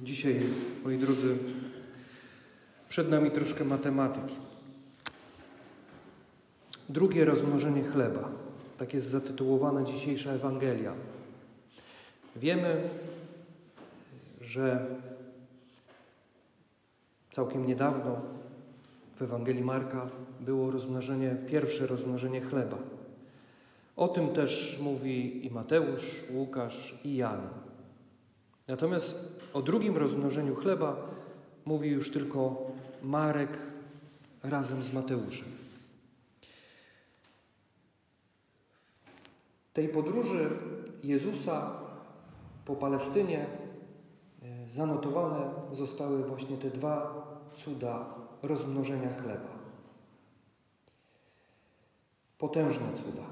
Dzisiaj, moi drodzy, przed nami troszkę matematyki. Drugie rozmnożenie chleba. Tak jest zatytułowana dzisiejsza Ewangelia. Wiemy, że całkiem niedawno w Ewangelii Marka było rozmnożenie, pierwsze rozmnożenie chleba. O tym też mówi i Mateusz, Łukasz i Jan. Natomiast o drugim rozmnożeniu chleba mówi już tylko Marek razem z Mateuszem. Tej podróży Jezusa po Palestynie e, zanotowane zostały właśnie te dwa cuda rozmnożenia chleba. Potężne cuda.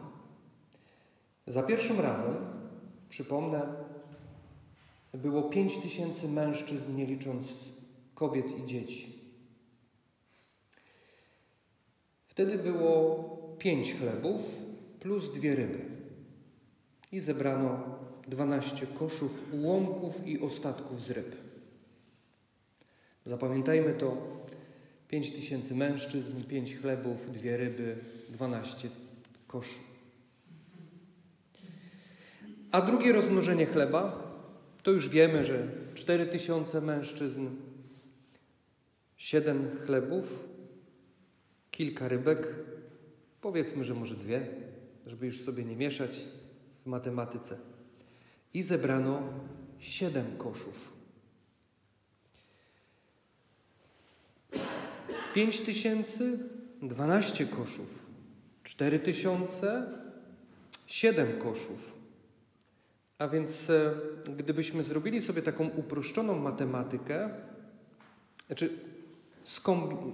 Za pierwszym razem, przypomnę, było pięć tysięcy mężczyzn, nie licząc kobiet i dzieci. Wtedy było pięć chlebów plus dwie ryby. I zebrano dwanaście koszów ułomków i ostatków z ryb. Zapamiętajmy to. Pięć tysięcy mężczyzn, pięć chlebów, dwie ryby, dwanaście koszy. A drugie rozmnożenie chleba to już wiemy, że cztery tysiące mężczyzn, siedem chlebów, kilka rybek, powiedzmy, że może dwie, żeby już sobie nie mieszać w matematyce. I zebrano siedem koszów. Pięć tysięcy, dwanaście koszów. Cztery tysiące, siedem koszów. A więc e, gdybyśmy zrobili sobie taką uproszczoną matematykę, znaczy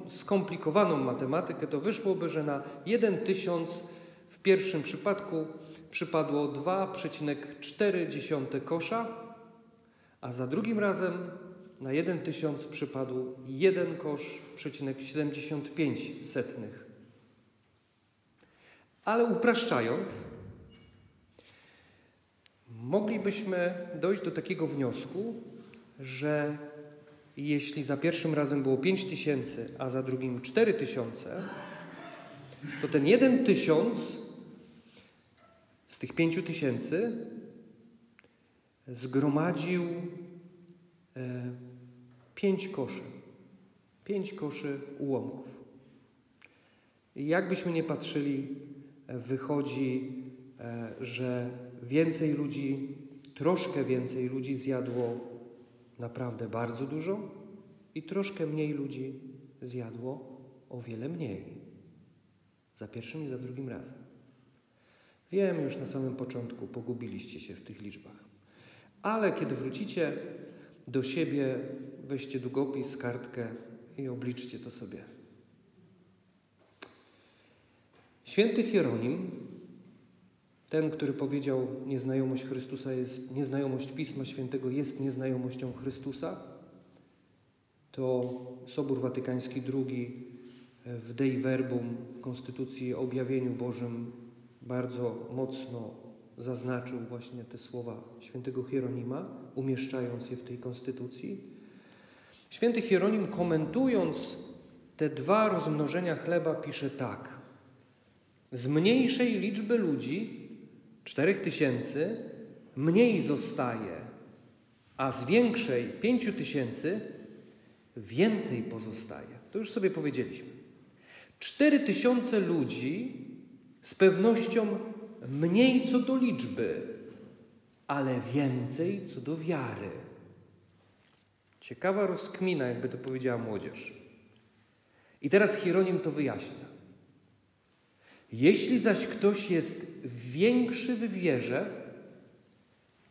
skomplikowaną matematykę, to wyszłoby, że na jeden tysiąc w pierwszym przypadku przypadło 2,4 kosza, a za drugim razem na jeden tysiąc przypadł 1 kosz, 75 setnych. Ale upraszczając, moglibyśmy dojść do takiego wniosku, że jeśli za pierwszym razem było 5 tysięcy, a za drugim 4 tysiące, to ten jeden tysiąc z tych 5 tysięcy zgromadził e, pięć koszy. Pięć koszy ułomków. I jakbyśmy nie patrzyli, wychodzi, e, że więcej ludzi, troszkę więcej ludzi zjadło naprawdę bardzo dużo i troszkę mniej ludzi zjadło o wiele mniej. Za pierwszym i za drugim razem. Wiem, już na samym początku pogubiliście się w tych liczbach. Ale kiedy wrócicie do siebie, weźcie długopis, kartkę i obliczcie to sobie. Święty Hieronim ten, który powiedział, nieznajomość Chrystusa jest, nieznajomość Pisma Świętego jest nieznajomością Chrystusa, to Sobór Watykański II w Dei Verbum, w Konstytucji o objawieniu Bożym bardzo mocno zaznaczył właśnie te słowa świętego Hieronima, umieszczając je w tej konstytucji. Święty Hieronim komentując te dwa rozmnożenia chleba pisze tak. Z mniejszej liczby ludzi czterech tysięcy mniej zostaje, a z większej pięciu tysięcy więcej pozostaje. To już sobie powiedzieliśmy. Cztery tysiące ludzi z pewnością mniej co do liczby, ale więcej co do wiary. Ciekawa rozkmina, jakby to powiedziała młodzież. I teraz Hieronim to wyjaśnia. Jeśli zaś ktoś jest większy w wierze,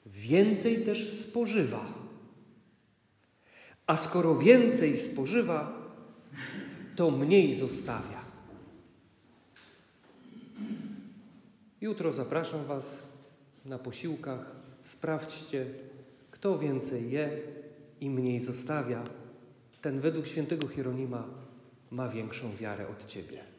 więcej też spożywa. A skoro więcej spożywa, to mniej zostawia. Jutro zapraszam Was na posiłkach. Sprawdźcie, kto więcej je i mniej zostawia. Ten według świętego Hieronima ma większą wiarę od Ciebie.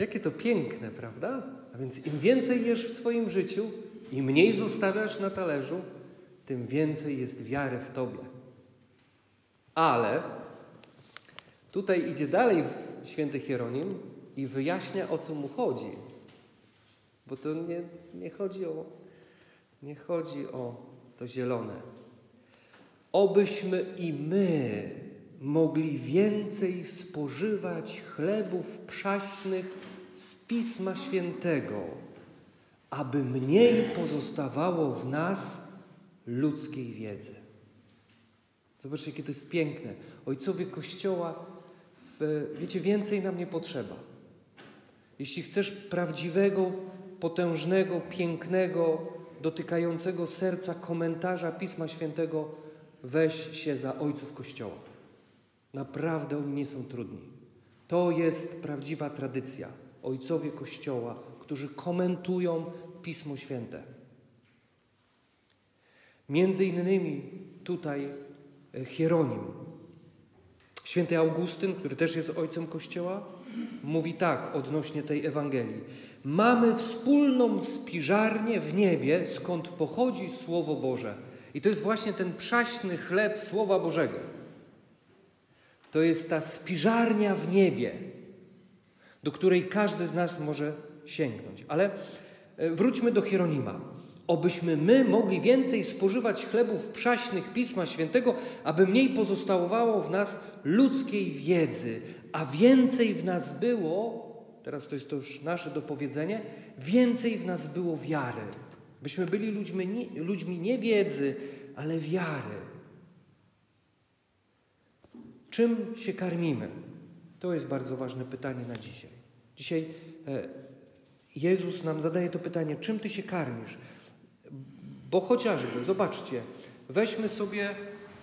Jakie to piękne, prawda? A więc im więcej jesz w swoim życiu, im mniej zostawiasz na talerzu, tym więcej jest wiary w Tobie. Ale tutaj idzie dalej święty Hieronim i wyjaśnia, o co mu chodzi. Bo to nie, nie, chodzi, o, nie chodzi o to zielone. Obyśmy i my mogli więcej spożywać chlebów przaśnych Pisma Świętego, aby mniej pozostawało w nas ludzkiej wiedzy. Zobaczcie, jakie to jest piękne. Ojcowie Kościoła, w, wiecie, więcej nam nie potrzeba. Jeśli chcesz prawdziwego, potężnego, pięknego, dotykającego serca komentarza Pisma Świętego, weź się za ojców Kościoła. Naprawdę oni nie są trudni. To jest prawdziwa tradycja. Ojcowie Kościoła, którzy komentują Pismo Święte. Między innymi tutaj e, Hieronim. Święty Augustyn, który też jest ojcem Kościoła, mówi tak odnośnie tej Ewangelii. Mamy wspólną spiżarnię w niebie, skąd pochodzi Słowo Boże. I to jest właśnie ten przaśny chleb Słowa Bożego. To jest ta spiżarnia w niebie, do której każdy z nas może sięgnąć. Ale e, wróćmy do Hieronima. Obyśmy my mogli więcej spożywać chlebów przaśnych Pisma Świętego, aby mniej pozostawało w nas ludzkiej wiedzy, a więcej w nas było, teraz to jest to już nasze dopowiedzenie, więcej w nas było wiary. Byśmy byli ludźmi nie, ludźmi nie wiedzy, ale wiary. Czym się karmimy? To jest bardzo ważne pytanie na dzisiaj. Dzisiaj e, Jezus nam zadaje to pytanie, czym ty się karmisz? Bo chociażby, zobaczcie, weźmy sobie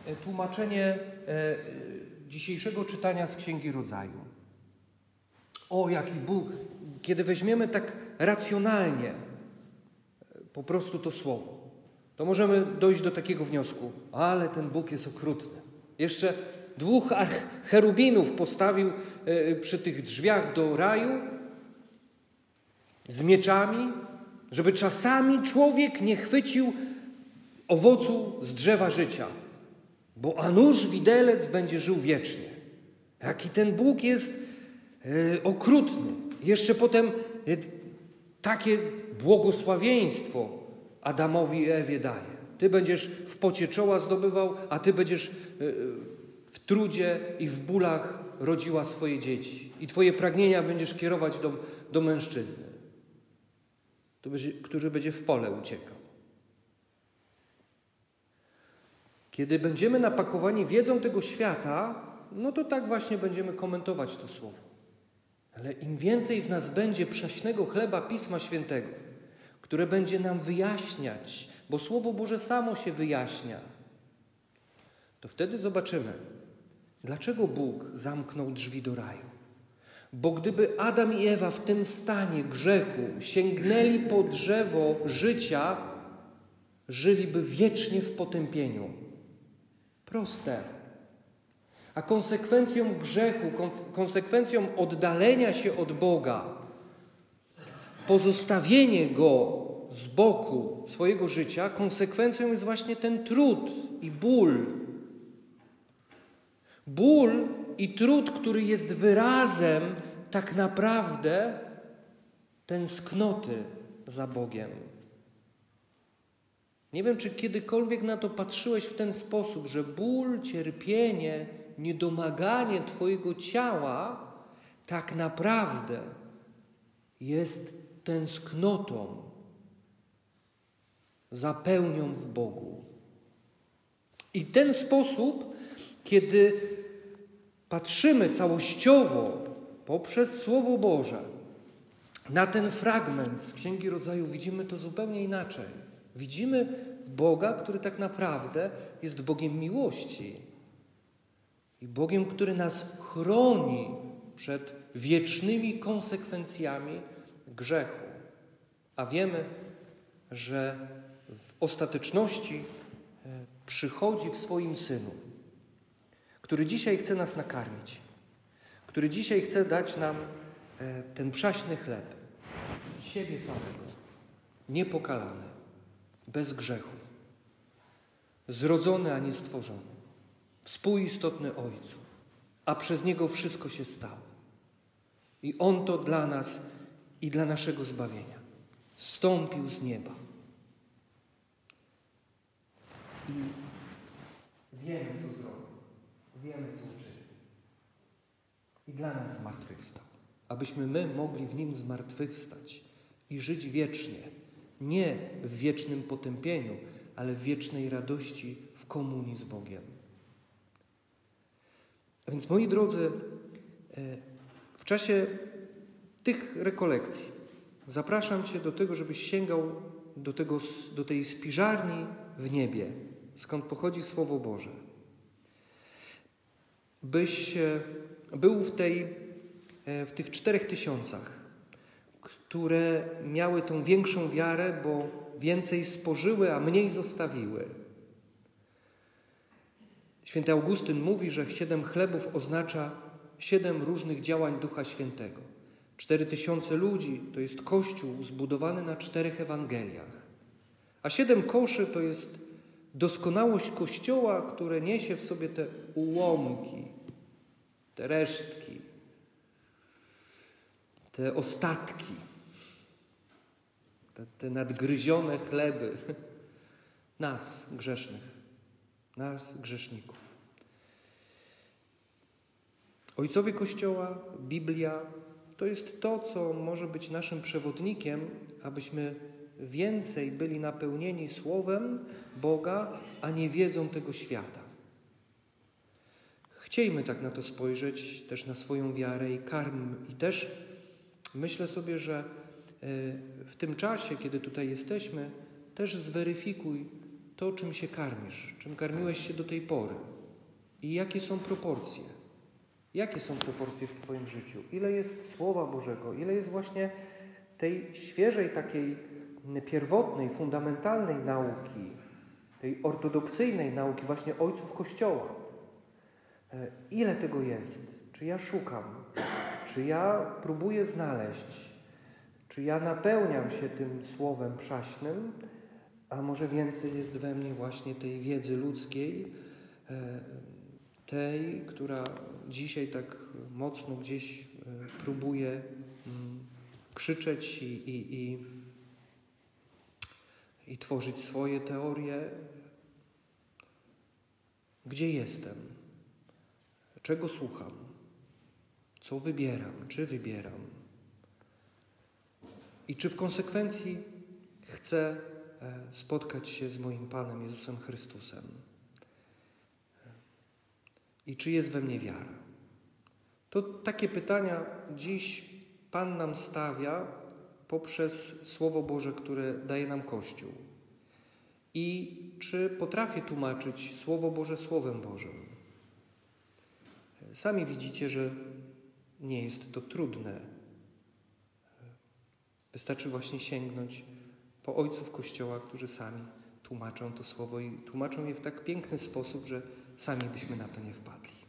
e, tłumaczenie e, dzisiejszego czytania z Księgi Rodzaju. O, jaki Bóg, kiedy weźmiemy tak racjonalnie po prostu to słowo, to możemy dojść do takiego wniosku, ale ten Bóg jest okrutny. Jeszcze dwóch cherubinów postawił e, przy tych drzwiach do raju z mieczami, żeby czasami człowiek nie chwycił owocu z drzewa życia, bo a nuż widelec będzie żył wiecznie. Jaki ten Bóg jest e, okrutny. Jeszcze potem e, takie błogosławieństwo Adamowi i Ewie daje. Ty będziesz w pocie czoła zdobywał, a ty będziesz w trudzie i w bólach rodziła swoje dzieci. I Twoje pragnienia będziesz kierować do, do mężczyzny, który będzie w pole uciekał. Kiedy będziemy napakowani wiedzą tego świata, no to tak właśnie będziemy komentować to słowo. Ale im więcej w nas będzie przaśnego chleba Pisma Świętego, które będzie nam wyjaśniać, bo Słowo Boże samo się wyjaśnia, to wtedy zobaczymy, Dlaczego Bóg zamknął drzwi do raju? Bo gdyby Adam i Ewa w tym stanie grzechu sięgnęli po drzewo życia, żyliby wiecznie w potępieniu. Proste. A konsekwencją grzechu, konsekwencją oddalenia się od Boga, pozostawienie Go z boku swojego życia, konsekwencją jest właśnie ten trud i ból, Ból i trud, który jest wyrazem tak naprawdę tęsknoty za Bogiem. Nie wiem, czy kiedykolwiek na to patrzyłeś w ten sposób, że ból, cierpienie, niedomaganie Twojego ciała tak naprawdę jest tęsknotą za pełnią w Bogu. I ten sposób, kiedy patrzymy całościowo poprzez Słowo Boże na ten fragment z Księgi Rodzaju, widzimy to zupełnie inaczej. Widzimy Boga, który tak naprawdę jest Bogiem miłości i Bogiem, który nas chroni przed wiecznymi konsekwencjami grzechu. A wiemy, że w ostateczności e, przychodzi w swoim synu który dzisiaj chce nas nakarmić, który dzisiaj chce dać nam e, ten przaśny chleb, siebie samego, niepokalany, bez grzechu, zrodzony, a nie stworzony, współistotny Ojcu, a przez Niego wszystko się stało. I On to dla nas i dla naszego zbawienia stąpił z nieba. I wiemy, co zrobił, wiemy, co uczynił. I dla nas zmartwychwstał, abyśmy my mogli w Nim zmartwychwstać i żyć wiecznie, nie w wiecznym potępieniu, ale w wiecznej radości w komunii z Bogiem. A więc, moi drodzy, e, w czasie tych rekolekcji zapraszam Cię do tego, żebyś sięgał do, tego, do tej spiżarni w niebie, skąd pochodzi Słowo Boże. Byś e, był w, tej, e, w tych czterech tysiącach, które miały tą większą wiarę, bo więcej spożyły, a mniej zostawiły. Święty Augustyn mówi, że siedem chlebów oznacza siedem różnych działań Ducha Świętego. Cztery tysiące ludzi to jest Kościół zbudowany na czterech Ewangeliach. A siedem koszy to jest doskonałość Kościoła, które niesie w sobie te ułomki, te resztki, te ostatki, te, te nadgryzione chleby nas, grzesznych, nas, grzeszników. Ojcowie Kościoła, Biblia to jest to, co może być naszym przewodnikiem, abyśmy więcej byli napełnieni Słowem Boga, a nie wiedzą tego świata. Chciejmy tak na to spojrzeć, też na swoją wiarę i karm. I też myślę sobie, że e, w tym czasie, kiedy tutaj jesteśmy, też zweryfikuj to, czym się karmisz, czym karmiłeś się do tej pory i jakie są proporcje. Jakie są proporcje w Twoim życiu? Ile jest Słowa Bożego? Ile jest właśnie tej świeżej, takiej pierwotnej, fundamentalnej nauki, tej ortodoksyjnej nauki właśnie ojców Kościoła? E, ile tego jest? Czy ja szukam? Czy ja próbuję znaleźć? Czy ja napełniam się tym słowem przaśnym? A może więcej jest we mnie właśnie tej wiedzy ludzkiej, e, tej, która dzisiaj tak mocno gdzieś e, próbuje mm, krzyczeć i, i, i, i tworzyć swoje teorie. Gdzie jestem? Czego słucham? Co wybieram? Czy wybieram? I czy w konsekwencji chcę e, spotkać się z moim Panem Jezusem Chrystusem? I czy jest we mnie wiara? To takie pytania dziś Pan nam stawia poprzez Słowo Boże, które daje nam Kościół. I czy potrafię tłumaczyć Słowo Boże Słowem Bożym? Sami widzicie, że nie jest to trudne. Wystarczy właśnie sięgnąć po ojców Kościoła, którzy sami tłumaczą to słowo i tłumaczą je w tak piękny sposób, że sami byśmy na to nie wpadli.